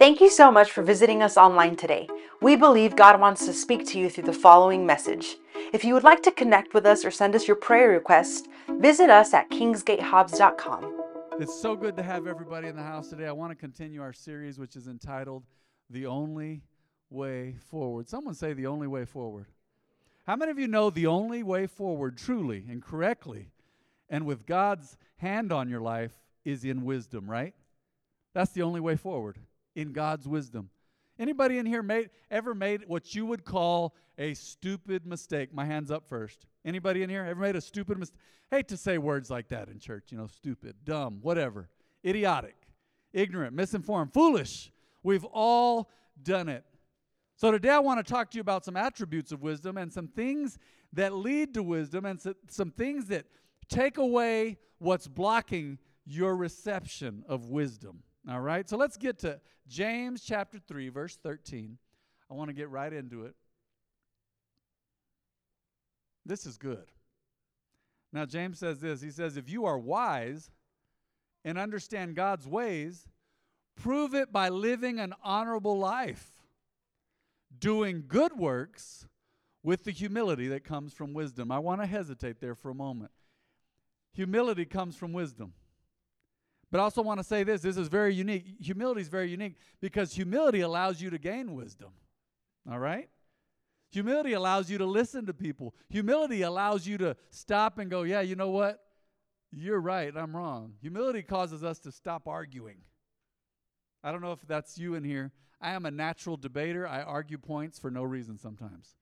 Thank you so much for visiting us online today. We believe God wants to speak to you through the following message. If you would like to connect with us or send us your prayer request, visit us at kingsgatehobbs.com. It's so good to have everybody in the house today. I want to continue our series, which is entitled The Only Way Forward. Someone say, The Only Way Forward. How many of you know the only way forward, truly and correctly, and with God's hand on your life, is in wisdom, right? That's the only way forward in God's wisdom. Anybody in here made ever made what you would call a stupid mistake? My hands up first. Anybody in here ever made a stupid mistake? Hate to say words like that in church, you know, stupid, dumb, whatever. Idiotic, ignorant, misinformed, foolish. We've all done it. So today I want to talk to you about some attributes of wisdom and some things that lead to wisdom and some things that take away what's blocking your reception of wisdom. All right, so let's get to James chapter 3, verse 13. I want to get right into it. This is good. Now, James says this He says, If you are wise and understand God's ways, prove it by living an honorable life, doing good works with the humility that comes from wisdom. I want to hesitate there for a moment. Humility comes from wisdom. But I also want to say this this is very unique. Humility is very unique because humility allows you to gain wisdom. All right? Humility allows you to listen to people. Humility allows you to stop and go, yeah, you know what? You're right, I'm wrong. Humility causes us to stop arguing. I don't know if that's you in here. I am a natural debater. I argue points for no reason sometimes.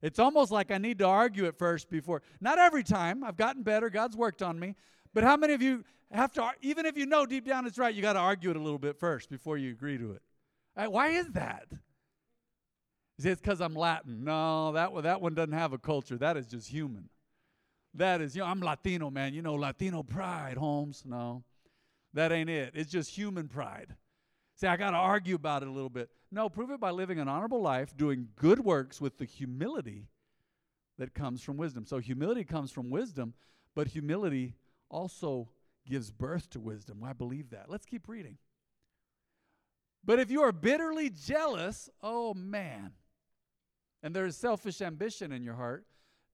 It's almost like I need to argue at first before. Not every time. I've gotten better. God's worked on me. But how many of you have to, even if you know deep down it's right, you got to argue it a little bit first before you agree to it? Right, why is that? Is it because I'm Latin? No, that one, that one doesn't have a culture. That is just human. That is, you know, I'm Latino, man. You know, Latino pride, Holmes. No, that ain't it. It's just human pride. Say, I got to argue about it a little bit. No, prove it by living an honorable life, doing good works with the humility that comes from wisdom. So, humility comes from wisdom, but humility also gives birth to wisdom. I believe that. Let's keep reading. But if you are bitterly jealous, oh man, and there is selfish ambition in your heart,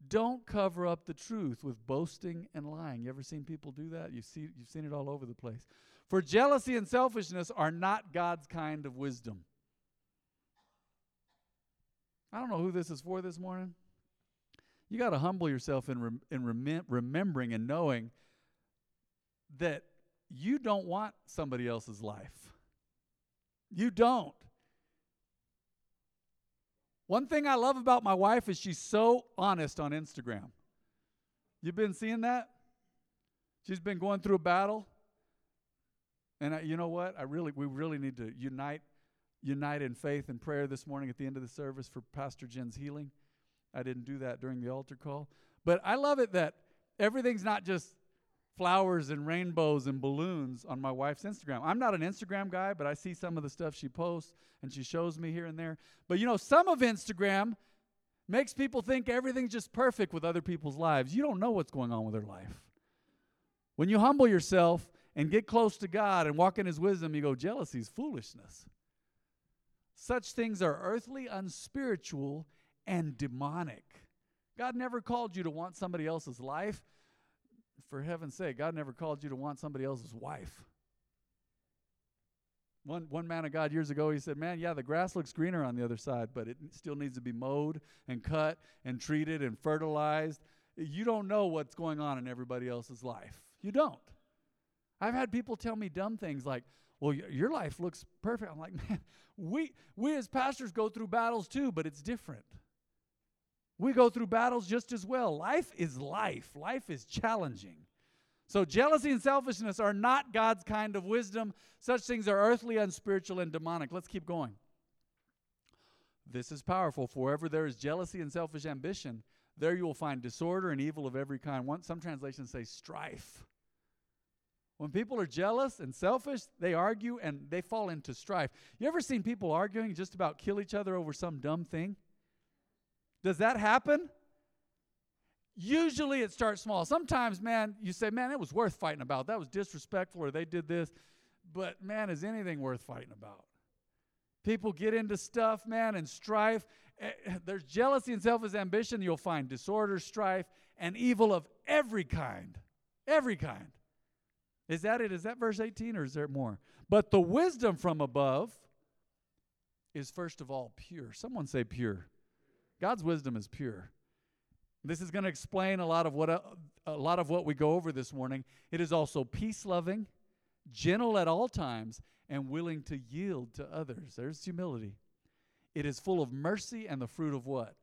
don't cover up the truth with boasting and lying. You ever seen people do that? You see, you've seen it all over the place. For jealousy and selfishness are not God's kind of wisdom. I don't know who this is for this morning. You got to humble yourself in, rem- in rem- remembering and knowing that you don't want somebody else's life. You don't. One thing I love about my wife is she's so honest on Instagram. You've been seeing that? She's been going through a battle. And I, you know what? I really we really need to unite unite in faith and prayer this morning at the end of the service for Pastor Jen's healing. I didn't do that during the altar call. But I love it that everything's not just flowers and rainbows and balloons on my wife's Instagram. I'm not an Instagram guy, but I see some of the stuff she posts and she shows me here and there. But you know, some of Instagram makes people think everything's just perfect with other people's lives. You don't know what's going on with their life. When you humble yourself and get close to God and walk in His wisdom, you go, jealousy is foolishness. Such things are earthly, unspiritual, and demonic. God never called you to want somebody else's life for heaven's sake, God never called you to want somebody else's wife. One, one man of God years ago, he said, Man, yeah, the grass looks greener on the other side, but it still needs to be mowed and cut and treated and fertilized. You don't know what's going on in everybody else's life. You don't. I've had people tell me dumb things like, Well, your life looks perfect. I'm like, Man, we, we as pastors go through battles too, but it's different. We go through battles just as well. Life is life, life is challenging. So, jealousy and selfishness are not God's kind of wisdom. Such things are earthly, unspiritual, and demonic. Let's keep going. This is powerful. For wherever there is jealousy and selfish ambition, there you will find disorder and evil of every kind. One, some translations say strife. When people are jealous and selfish, they argue and they fall into strife. You ever seen people arguing just about kill each other over some dumb thing? Does that happen? Usually it starts small. Sometimes, man, you say, man, it was worth fighting about. That was disrespectful or they did this. But, man, is anything worth fighting about? People get into stuff, man, and strife. Eh, There's jealousy and selfish ambition. You'll find disorder, strife, and evil of every kind. Every kind. Is that it? Is that verse 18 or is there more? But the wisdom from above is first of all pure. Someone say pure. God's wisdom is pure. This is going to explain a lot of what uh, a lot of what we go over this morning. It is also peace-loving, gentle at all times, and willing to yield to others. There's humility. It is full of mercy and the fruit of what?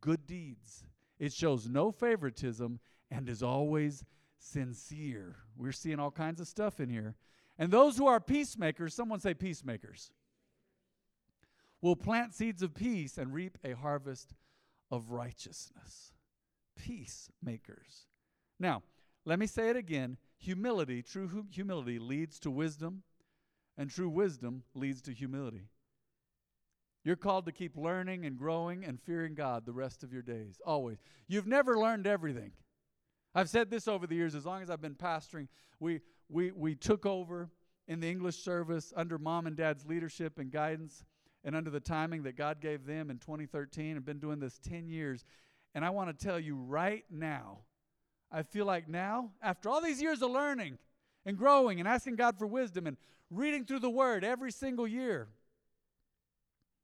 Good deeds. It shows no favoritism and is always sincere. We're seeing all kinds of stuff in here. And those who are peacemakers, someone say peacemakers, will plant seeds of peace and reap a harvest of righteousness. Peacemakers. Now, let me say it again. Humility, true humility, leads to wisdom, and true wisdom leads to humility. You're called to keep learning and growing and fearing God the rest of your days, always. You've never learned everything. I've said this over the years, as long as I've been pastoring, we, we, we took over in the English service under mom and dad's leadership and guidance and under the timing that God gave them in 2013. I've been doing this 10 years. And I want to tell you right now, I feel like now, after all these years of learning and growing and asking God for wisdom and reading through the Word every single year,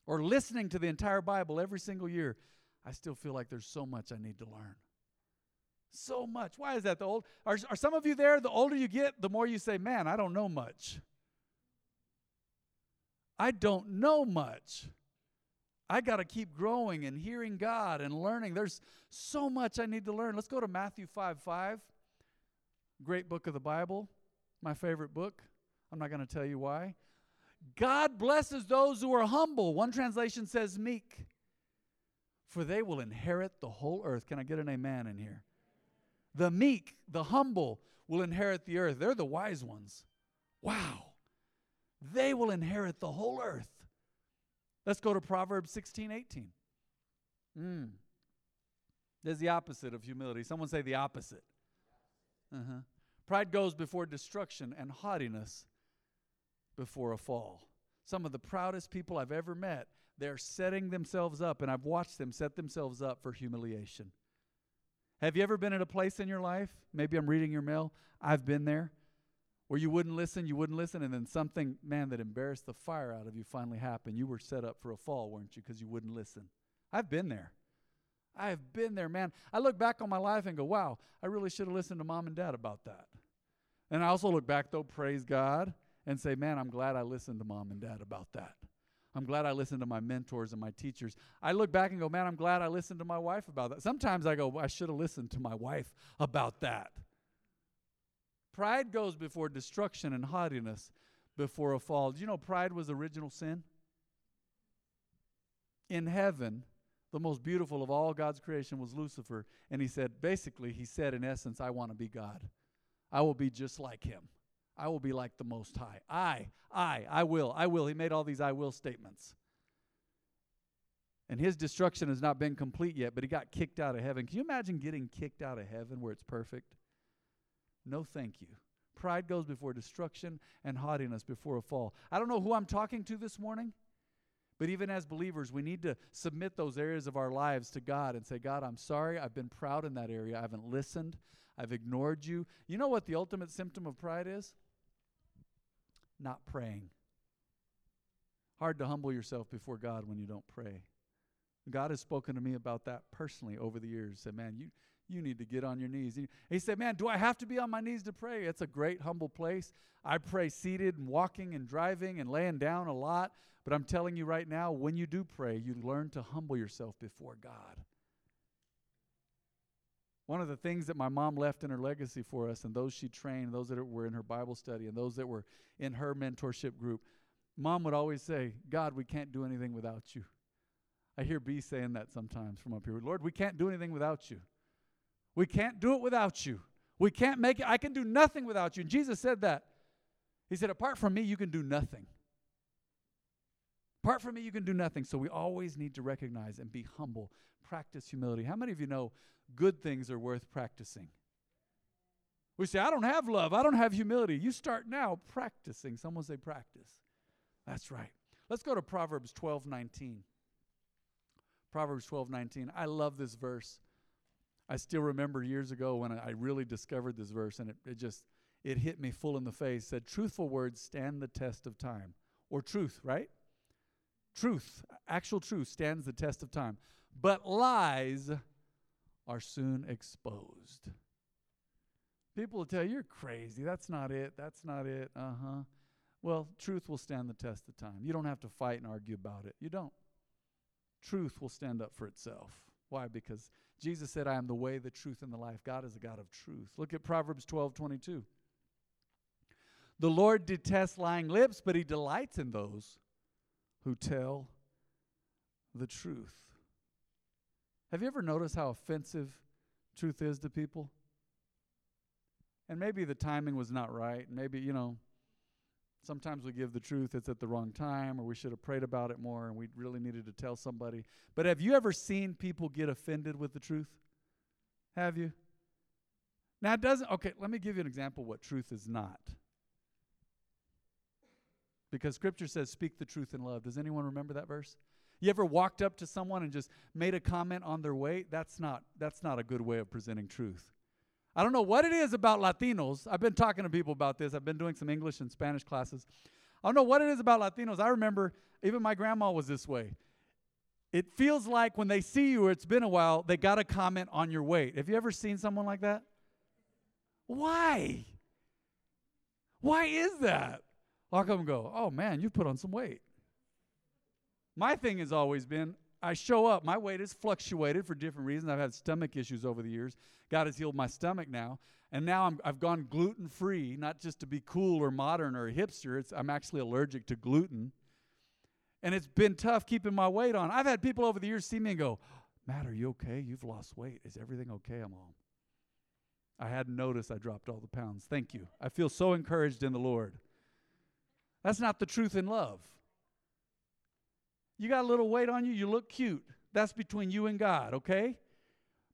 or listening to the entire Bible every single year, I still feel like there's so much I need to learn. So much. Why is that? The old are, are some of you there? The older you get, the more you say, "Man, I don't know much." I don't know much. I got to keep growing and hearing God and learning. There's so much I need to learn. Let's go to Matthew 5 5. Great book of the Bible, my favorite book. I'm not going to tell you why. God blesses those who are humble. One translation says meek, for they will inherit the whole earth. Can I get an amen in here? The meek, the humble, will inherit the earth. They're the wise ones. Wow. They will inherit the whole earth. Let's go to Proverbs 16 18. Mm. There's the opposite of humility. Someone say the opposite. Uh-huh. Pride goes before destruction, and haughtiness before a fall. Some of the proudest people I've ever met, they're setting themselves up, and I've watched them set themselves up for humiliation. Have you ever been at a place in your life? Maybe I'm reading your mail. I've been there where you wouldn't listen, you wouldn't listen, and then something, man, that embarrassed the fire out of you finally happened. You were set up for a fall, weren't you? Because you wouldn't listen. I've been there. I have been there, man. I look back on my life and go, wow, I really should have listened to mom and dad about that. And I also look back, though, praise God, and say, man, I'm glad I listened to mom and dad about that. I'm glad I listened to my mentors and my teachers. I look back and go, man, I'm glad I listened to my wife about that. Sometimes I go, I should have listened to my wife about that. Pride goes before destruction and haughtiness before a fall. Do you know pride was original sin? In heaven, the most beautiful of all God's creation was Lucifer. And he said, basically, he said, in essence, I want to be God. I will be just like him. I will be like the Most High. I, I, I will, I will. He made all these I will statements. And his destruction has not been complete yet, but he got kicked out of heaven. Can you imagine getting kicked out of heaven where it's perfect? No, thank you. Pride goes before destruction and haughtiness before a fall. I don't know who I'm talking to this morning, but even as believers, we need to submit those areas of our lives to God and say, God, I'm sorry. I've been proud in that area. I haven't listened. I've ignored you. You know what the ultimate symptom of pride is? Not praying. Hard to humble yourself before God when you don't pray. God has spoken to me about that personally over the years. Said, man, you you need to get on your knees. He said, Man, do I have to be on my knees to pray? It's a great, humble place. I pray seated and walking and driving and laying down a lot. But I'm telling you right now, when you do pray, you learn to humble yourself before God. One of the things that my mom left in her legacy for us, and those she trained, those that were in her Bible study, and those that were in her mentorship group, mom would always say, God, we can't do anything without you. I hear B saying that sometimes from up here. Lord, we can't do anything without you. We can't do it without you. We can't make it. I can do nothing without you. And Jesus said that. He said, Apart from me, you can do nothing. Apart from me, you can do nothing. So we always need to recognize and be humble, practice humility. How many of you know good things are worth practicing? We say, I don't have love. I don't have humility. You start now practicing. Someone say, practice. That's right. Let's go to Proverbs 12 19. Proverbs 12 19. I love this verse. I still remember years ago when I really discovered this verse and it, it just it hit me full in the face. Said truthful words stand the test of time. Or truth, right? Truth, actual truth stands the test of time. But lies are soon exposed. People will tell you, you're crazy. That's not it. That's not it. Uh huh. Well, truth will stand the test of time. You don't have to fight and argue about it. You don't. Truth will stand up for itself. Why? Because Jesus said, I am the way, the truth, and the life. God is a God of truth. Look at Proverbs 12 22. The Lord detests lying lips, but he delights in those who tell the truth. Have you ever noticed how offensive truth is to people? And maybe the timing was not right. Maybe, you know, sometimes we give the truth, it's at the wrong time, or we should have prayed about it more and we really needed to tell somebody. But have you ever seen people get offended with the truth? Have you? Now, it doesn't, okay, let me give you an example what truth is not. Because scripture says, speak the truth in love. Does anyone remember that verse? You ever walked up to someone and just made a comment on their weight? That's not, that's not a good way of presenting truth. I don't know what it is about Latinos. I've been talking to people about this. I've been doing some English and Spanish classes. I don't know what it is about Latinos. I remember even my grandma was this way. It feels like when they see you it's been a while, they got to comment on your weight. Have you ever seen someone like that? Why? Why is that? I'll come and go, oh man, you've put on some weight. My thing has always been I show up. My weight has fluctuated for different reasons. I've had stomach issues over the years. God has healed my stomach now. And now i have gone gluten free, not just to be cool or modern or hipster. It's, I'm actually allergic to gluten. And it's been tough keeping my weight on. I've had people over the years see me and go, Matt, are you okay? You've lost weight. Is everything okay? I'm all. I hadn't noticed I dropped all the pounds. Thank you. I feel so encouraged in the Lord. That's not the truth in love. You got a little weight on you, you look cute. That's between you and God, okay?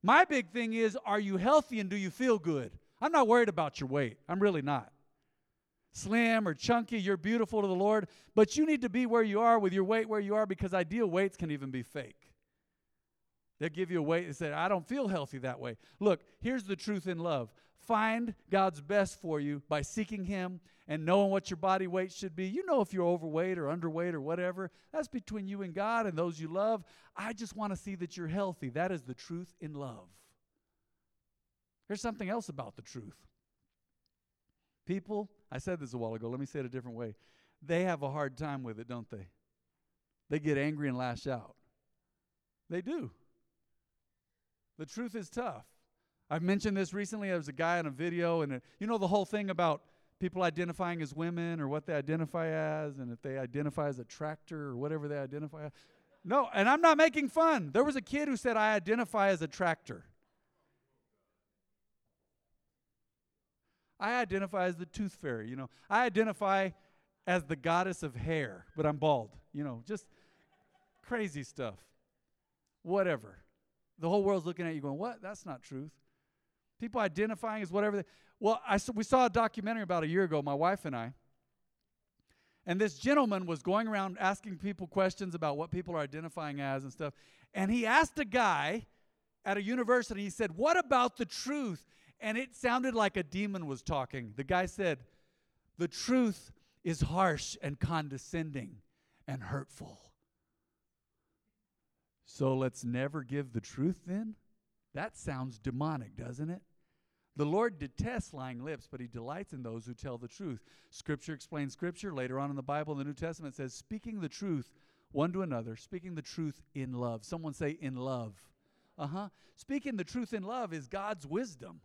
My big thing is are you healthy and do you feel good? I'm not worried about your weight. I'm really not. Slim or chunky, you're beautiful to the Lord, but you need to be where you are with your weight where you are because ideal weights can even be fake. They'll give you a weight and say, I don't feel healthy that way. Look, here's the truth in love find God's best for you by seeking Him and knowing what your body weight should be. You know if you're overweight or underweight or whatever. That's between you and God and those you love. I just want to see that you're healthy. That is the truth in love. Here's something else about the truth. People, I said this a while ago, let me say it a different way. They have a hard time with it, don't they? They get angry and lash out. They do. The truth is tough. I've mentioned this recently. There was a guy in a video, and you know the whole thing about people identifying as women or what they identify as, and if they identify as a tractor or whatever they identify as. No, and I'm not making fun. There was a kid who said, I identify as a tractor. I identify as the tooth fairy, you know. I identify as the goddess of hair, but I'm bald, you know, just crazy stuff. Whatever. The whole world's looking at you going, What? That's not truth. People identifying as whatever they. Well, I, we saw a documentary about a year ago, my wife and I. And this gentleman was going around asking people questions about what people are identifying as and stuff. And he asked a guy at a university, he said, What about the truth? And it sounded like a demon was talking. The guy said, The truth is harsh and condescending and hurtful. So let's never give the truth then? That sounds demonic, doesn't it? The Lord detests lying lips, but he delights in those who tell the truth. Scripture explains scripture. Later on in the Bible, the New Testament, says, speaking the truth one to another, speaking the truth in love. Someone say, in love. Uh huh. Speaking the truth in love is God's wisdom.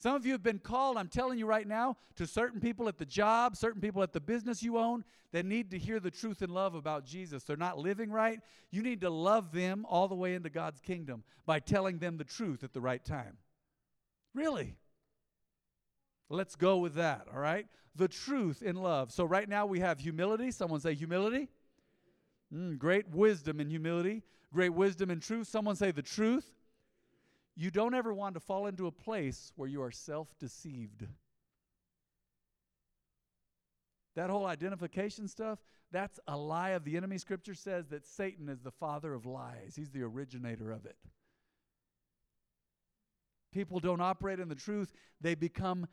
Some of you have been called, I'm telling you right now, to certain people at the job, certain people at the business you own that need to hear the truth and love about Jesus. They're not living right. You need to love them all the way into God's kingdom by telling them the truth at the right time. Really? Let's go with that, all right? The truth in love. So, right now we have humility. Someone say humility. Mm, great wisdom in humility. Great wisdom in truth. Someone say the truth. You don't ever want to fall into a place where you are self deceived. That whole identification stuff, That's a lie of the enemy. Scripture says that Satan is the father of lies, he's the originator of it. People don't operate in the truth, they become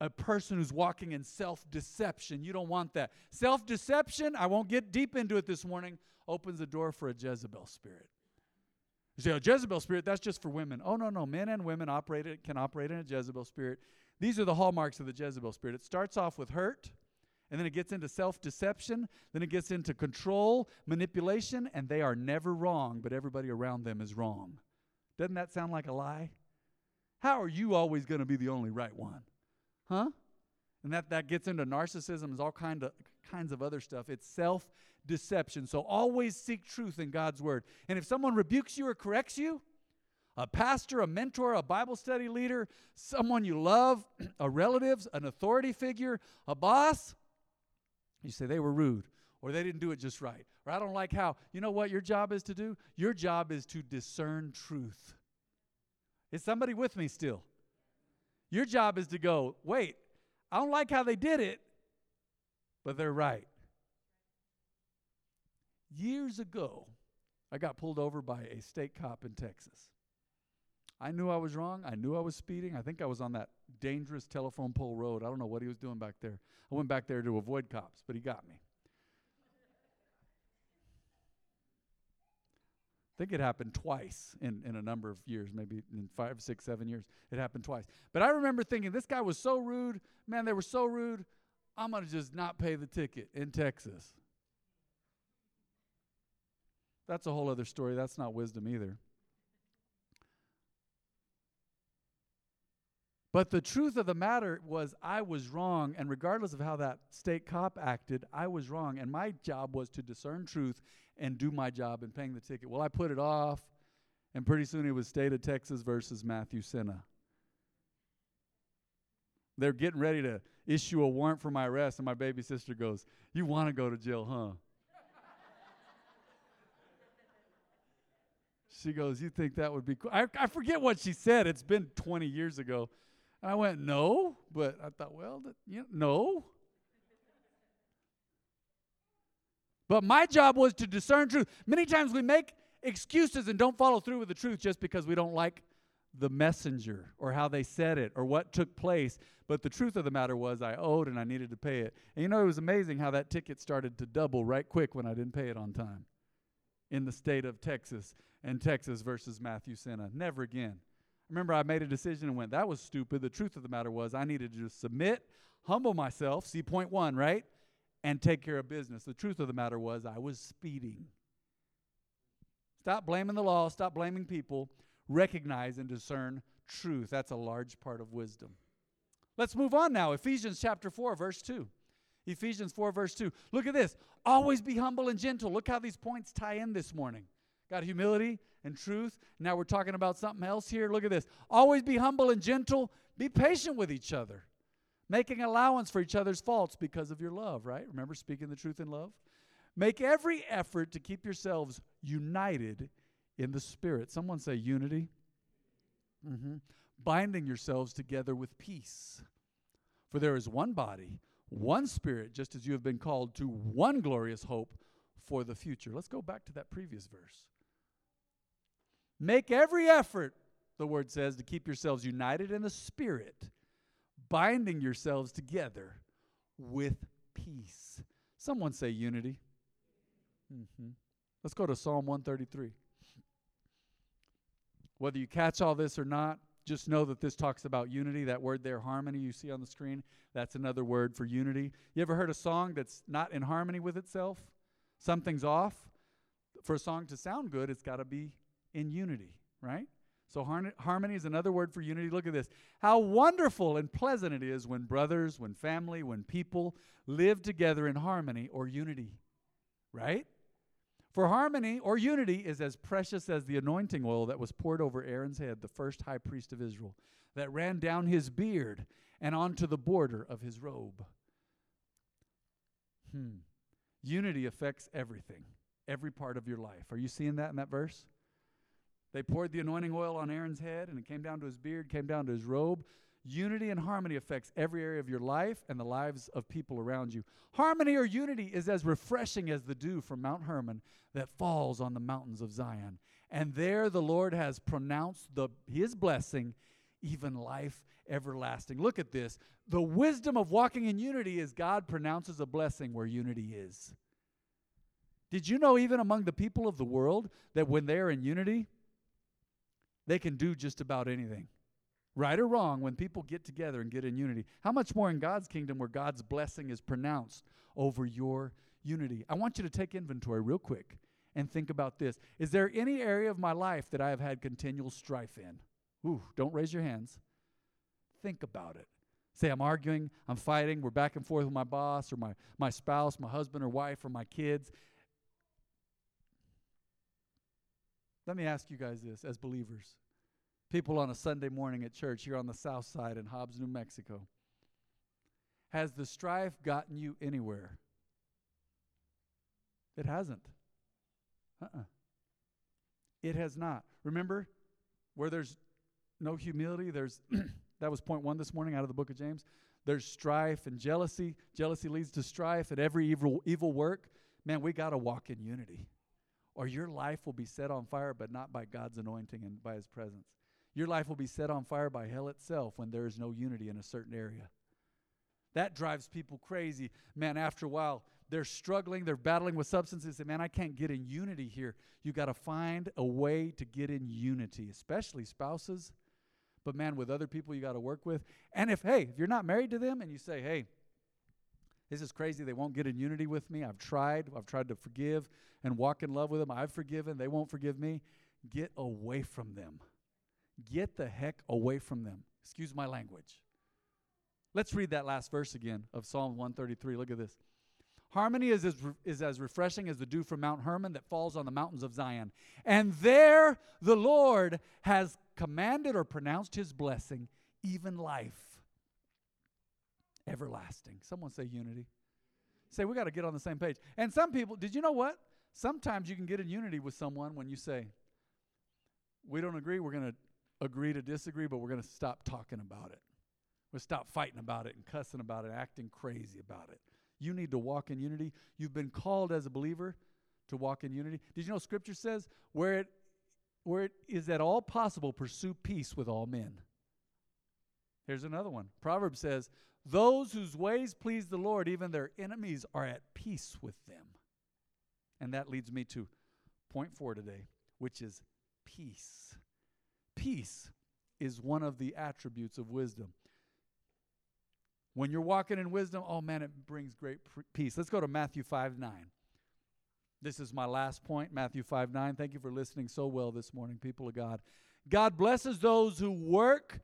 a person who's walking in self deception. You don't want that. Self deception, I won't get deep into it this morning, opens the door for a Jezebel spirit. You say, a Jezebel spirit, that's just for women. Oh, no, no. Men and women operate it, can operate in a Jezebel spirit. These are the hallmarks of the Jezebel spirit. It starts off with hurt, and then it gets into self deception, then it gets into control, manipulation, and they are never wrong, but everybody around them is wrong. Doesn't that sound like a lie? How are you always going to be the only right one? Huh? And that, that gets into narcissism and all kind of, kinds of other stuff. It's self deception. So always seek truth in God's word. And if someone rebukes you or corrects you, a pastor, a mentor, a Bible study leader, someone you love, a relative, an authority figure, a boss, you say they were rude or they didn't do it just right or I don't like how. You know what your job is to do? Your job is to discern truth. Is somebody with me still? Your job is to go, wait, I don't like how they did it, but they're right. Years ago, I got pulled over by a state cop in Texas. I knew I was wrong. I knew I was speeding. I think I was on that dangerous telephone pole road. I don't know what he was doing back there. I went back there to avoid cops, but he got me. Think it happened twice in, in a number of years, maybe in five, six, seven years. It happened twice. But I remember thinking, this guy was so rude. Man, they were so rude. I'm going to just not pay the ticket in Texas. That's a whole other story. That's not wisdom either. But the truth of the matter was, I was wrong. And regardless of how that state cop acted, I was wrong. And my job was to discern truth and do my job in paying the ticket. Well, I put it off, and pretty soon it was state of Texas versus Matthew Sena. They're getting ready to issue a warrant for my arrest, and my baby sister goes, You want to go to jail, huh? she goes, You think that would be cool? I, I forget what she said. It's been 20 years ago. I went, No, but I thought, Well, that, you know, no. But my job was to discern truth. Many times we make excuses and don't follow through with the truth just because we don't like the messenger or how they said it or what took place. But the truth of the matter was, I owed and I needed to pay it. And you know, it was amazing how that ticket started to double right quick when I didn't pay it on time in the state of Texas and Texas versus Matthew Sena. Never again. Remember, I made a decision and went, that was stupid. The truth of the matter was, I needed to just submit, humble myself. See, point one, right? and take care of business. The truth of the matter was, I was speeding. Stop blaming the law, stop blaming people. Recognize and discern truth. That's a large part of wisdom. Let's move on now. Ephesians chapter 4, verse 2. Ephesians 4, verse 2. Look at this. Always be humble and gentle. Look how these points tie in this morning. Got humility and truth. Now we're talking about something else here. Look at this. Always be humble and gentle. Be patient with each other making allowance for each other's faults because of your love, right? Remember speaking the truth in love? Make every effort to keep yourselves united in the Spirit. Someone say unity. Mm-hmm. Binding yourselves together with peace. For there is one body, one Spirit, just as you have been called to one glorious hope for the future. Let's go back to that previous verse. Make every effort, the word says, to keep yourselves united in the Spirit binding yourselves together with peace. Someone say unity. Mm-hmm. Let's go to Psalm 133. Whether you catch all this or not, just know that this talks about unity. That word there, harmony, you see on the screen, that's another word for unity. You ever heard a song that's not in harmony with itself? Something's off. For a song to sound good, it's got to be in unity, right? So, harmony is another word for unity. Look at this. How wonderful and pleasant it is when brothers, when family, when people live together in harmony or unity, right? For harmony or unity is as precious as the anointing oil that was poured over Aaron's head, the first high priest of Israel, that ran down his beard and onto the border of his robe. Hmm. Unity affects everything, every part of your life. Are you seeing that in that verse? They poured the anointing oil on Aaron's head, and it came down to his beard, came down to his robe. Unity and harmony affects every area of your life and the lives of people around you. Harmony or unity is as refreshing as the dew from Mount Hermon that falls on the mountains of Zion. And there the Lord has pronounced the, his blessing, even life everlasting. Look at this. The wisdom of walking in unity is God pronounces a blessing where unity is. Did you know, even among the people of the world, that when they're in unity, they can do just about anything? Right or wrong, when people get together and get in unity, how much more in God's kingdom where God's blessing is pronounced over your unity? I want you to take inventory real quick and think about this. Is there any area of my life that I have had continual strife in? Ooh, don't raise your hands. Think about it. Say, I'm arguing, I'm fighting, we're back and forth with my boss or my, my spouse, my husband or wife, or my kids. Let me ask you guys this as believers people on a Sunday morning at church here on the south side in Hobbs, New Mexico. Has the strife gotten you anywhere? It hasn't. Uh-uh. It has not. Remember, where there's no humility, there's that was point one this morning out of the book of James. There's strife and jealousy. Jealousy leads to strife and every evil evil work. Man, we got to walk in unity. Or your life will be set on fire, but not by God's anointing and by his presence. Your life will be set on fire by hell itself when there is no unity in a certain area. That drives people crazy. Man, after a while, they're struggling, they're battling with substances, and man, I can't get in unity here. You got to find a way to get in unity, especially spouses. But man, with other people you got to work with. And if, hey, if you're not married to them and you say, hey, this is crazy. They won't get in unity with me. I've tried. I've tried to forgive and walk in love with them. I've forgiven. They won't forgive me. Get away from them. Get the heck away from them. Excuse my language. Let's read that last verse again of Psalm 133. Look at this. Harmony is as, re- is as refreshing as the dew from Mount Hermon that falls on the mountains of Zion. And there the Lord has commanded or pronounced his blessing, even life, everlasting. Someone say unity. Say, we got to get on the same page. And some people, did you know what? Sometimes you can get in unity with someone when you say, we don't agree, we're going to agree to disagree, but we're going to stop talking about it. We'll stop fighting about it and cussing about it, acting crazy about it. You need to walk in unity. You've been called as a believer to walk in unity. Did you know scripture says where it where it is at all possible pursue peace with all men. Here's another one. Proverbs says, "Those whose ways please the Lord, even their enemies are at peace with them." And that leads me to point 4 today, which is peace. Peace is one of the attributes of wisdom. When you're walking in wisdom, oh man, it brings great peace. Let's go to Matthew 5 9. This is my last point, Matthew 5 9. Thank you for listening so well this morning, people of God. God blesses those who work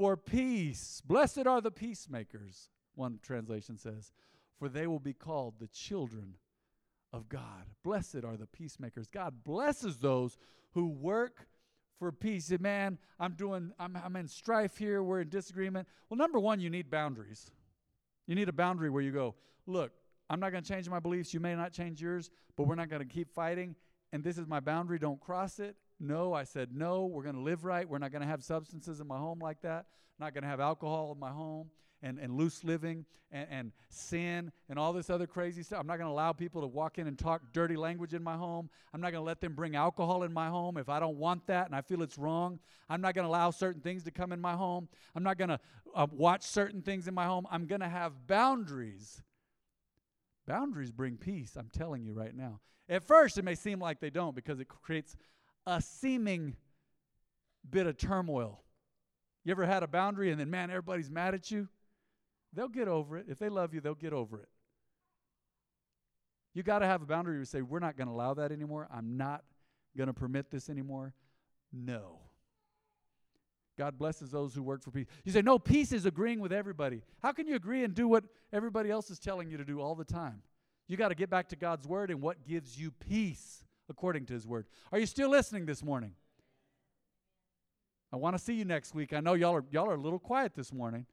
for peace. Blessed are the peacemakers, one translation says, for they will be called the children of God. Blessed are the peacemakers. God blesses those who work for peace. Man, I'm doing, I'm, I'm in strife here. We're in disagreement. Well, number one, you need boundaries. You need a boundary where you go, look, I'm not going to change my beliefs. You may not change yours, but we're not going to keep fighting. And this is my boundary. Don't cross it. No, I said no. We're going to live right. We're not going to have substances in my home like that. Not going to have alcohol in my home and, and loose living and, and sin and all this other crazy stuff. I'm not going to allow people to walk in and talk dirty language in my home. I'm not going to let them bring alcohol in my home if I don't want that and I feel it's wrong. I'm not going to allow certain things to come in my home. I'm not going to uh, watch certain things in my home. I'm going to have boundaries. Boundaries bring peace, I'm telling you right now. At first, it may seem like they don't because it creates a seeming bit of turmoil. You ever had a boundary and then, man, everybody's mad at you? They'll get over it. If they love you, they'll get over it. You got to have a boundary where you say, We're not going to allow that anymore. I'm not going to permit this anymore. No. God blesses those who work for peace. You say, No, peace is agreeing with everybody. How can you agree and do what everybody else is telling you to do all the time? You got to get back to God's word and what gives you peace according to his word. Are you still listening this morning? I want to see you next week. I know y'all are y'all are a little quiet this morning.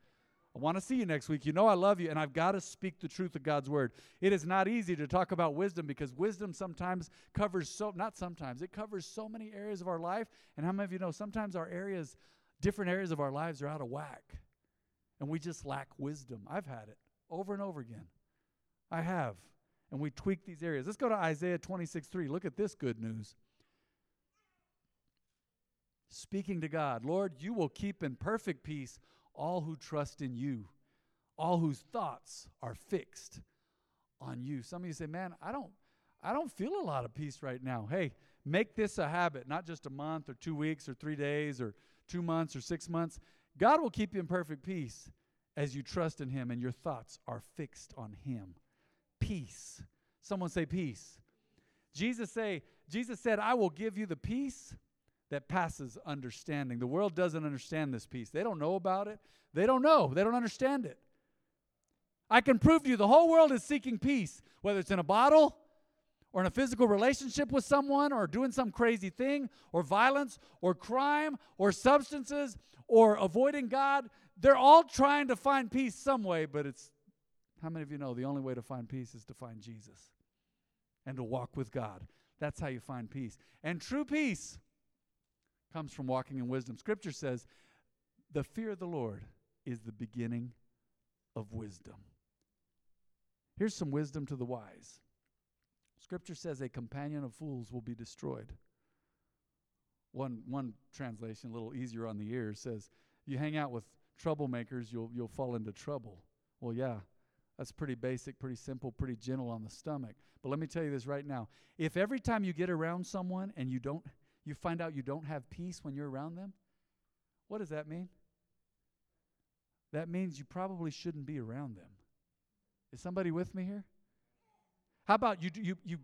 I want to see you next week. You know I love you, and I've got to speak the truth of God's word. It is not easy to talk about wisdom because wisdom sometimes covers so, not sometimes, it covers so many areas of our life. And how many of you know sometimes our areas, different areas of our lives are out of whack? and we just lack wisdom. I've had it over and over again. I have. And we tweak these areas. Let's go to Isaiah 26 3. Look at this good news. Speaking to God, Lord, you will keep in perfect peace all who trust in you, all whose thoughts are fixed on you. Some of you say, Man, I don't I don't feel a lot of peace right now. Hey, make this a habit, not just a month or two weeks or three days or two months or six months. God will keep you in perfect peace as you trust in Him and your thoughts are fixed on Him. Peace. Someone say peace. Jesus say, Jesus said, I will give you the peace that passes understanding. The world doesn't understand this peace. They don't know about it. They don't know. They don't understand it. I can prove to you the whole world is seeking peace, whether it's in a bottle or in a physical relationship with someone or doing some crazy thing or violence or crime or substances or avoiding God. They're all trying to find peace some way, but it's how many of you know the only way to find peace is to find Jesus and to walk with God? That's how you find peace. And true peace comes from walking in wisdom. Scripture says, the fear of the Lord is the beginning of wisdom. Here's some wisdom to the wise. Scripture says a companion of fools will be destroyed. One, one translation, a little easier on the ears, says, You hang out with troublemakers, you'll, you'll fall into trouble. Well, yeah, that's pretty basic, pretty simple, pretty gentle on the stomach. But let me tell you this right now. If every time you get around someone and you don't you find out you don't have peace when you're around them, what does that mean? That means you probably shouldn't be around them. Is somebody with me here? How about you you you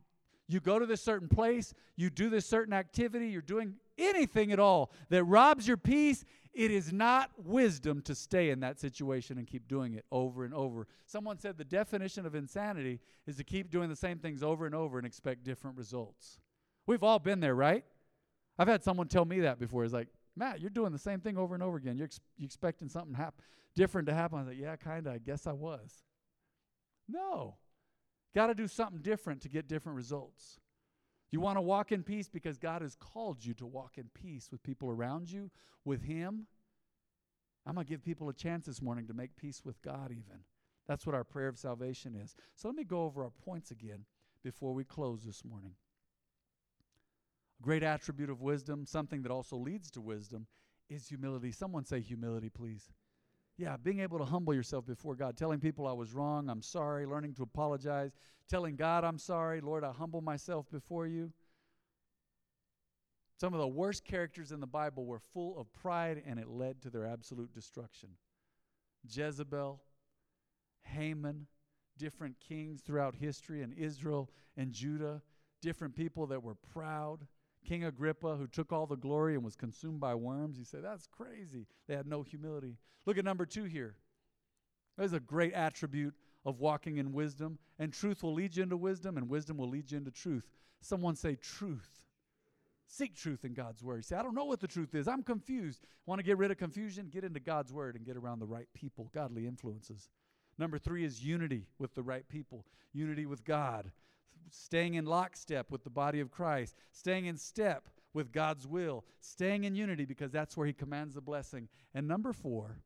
you go to this certain place, you do this certain activity, you're doing anything at all that robs your peace, it is not wisdom to stay in that situation and keep doing it over and over. Someone said the definition of insanity is to keep doing the same things over and over and expect different results. We've all been there, right? I've had someone tell me that before. It's like, Matt, you're doing the same thing over and over again. You're, ex- you're expecting something hap- different to happen. I was like, yeah, kind of. I guess I was. No. Got to do something different to get different results. You want to walk in peace because God has called you to walk in peace with people around you, with Him. I'm going to give people a chance this morning to make peace with God, even. That's what our prayer of salvation is. So let me go over our points again before we close this morning. A great attribute of wisdom, something that also leads to wisdom, is humility. Someone say humility, please. Yeah, being able to humble yourself before God, telling people I was wrong, I'm sorry, learning to apologize, telling God I'm sorry, Lord, I humble myself before you. Some of the worst characters in the Bible were full of pride and it led to their absolute destruction. Jezebel, Haman, different kings throughout history in Israel and Judah, different people that were proud. King Agrippa, who took all the glory and was consumed by worms, he said, That's crazy. They had no humility. Look at number two here. There's a great attribute of walking in wisdom, and truth will lead you into wisdom, and wisdom will lead you into truth. Someone say, Truth. Seek truth in God's word. You say, I don't know what the truth is. I'm confused. Want to get rid of confusion? Get into God's word and get around the right people, godly influences. Number three is unity with the right people, unity with God staying in lockstep with the body of Christ, staying in step with God's will, staying in unity because that's where He commands the blessing. And number four,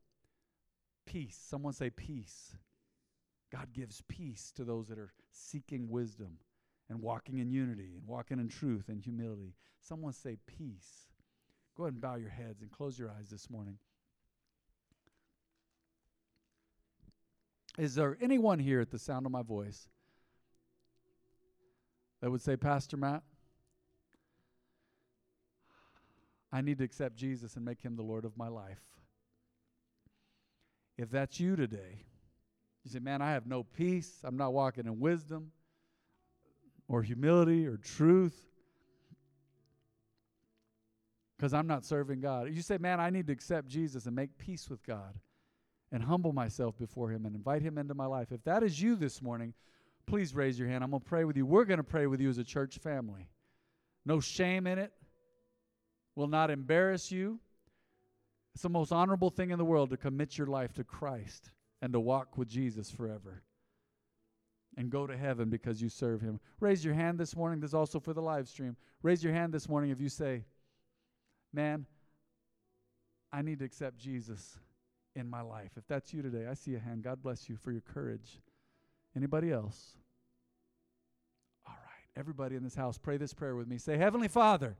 peace. Someone say peace. God gives peace to those that are seeking wisdom and walking in unity and walking in truth and humility. Someone say peace. Go ahead and bow your heads and close your eyes this morning. Is there anyone here at the sound of my voice that would say, Pastor Matt, I need to accept Jesus and make him the Lord of my life. If that's you today, you say, Man, I have no peace. I'm not walking in wisdom or humility or truth because I'm not serving God. You say, Man, I need to accept Jesus and make peace with God and humble myself before Him and invite Him into my life. If that is you this morning, please raise your hand. I'm going to pray with you. We're going to pray with you as a church family. No shame in it, will not embarrass you. It's the most honorable thing in the world to commit your life to Christ and to walk with Jesus forever and go to heaven because you serve him. Raise your hand this morning. This is also for the live stream. Raise your hand this morning if you say, Man, I need to accept Jesus in my life. If that's you today, I see a hand. God bless you for your courage. Anybody else? All right. Everybody in this house, pray this prayer with me. Say, Heavenly Father,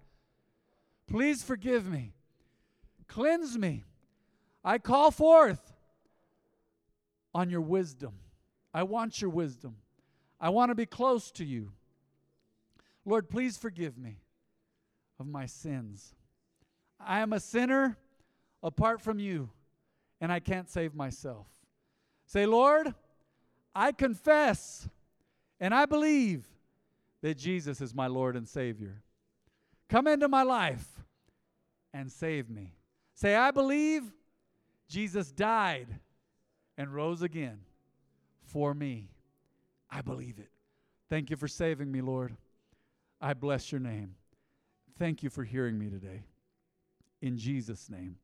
please forgive me. Cleanse me. I call forth on your wisdom. I want your wisdom. I want to be close to you. Lord, please forgive me of my sins. I am a sinner apart from you, and I can't save myself. Say, Lord, I confess and I believe that Jesus is my Lord and Savior. Come into my life and save me. Say, I believe Jesus died and rose again for me. I believe it. Thank you for saving me, Lord. I bless your name. Thank you for hearing me today. In Jesus' name.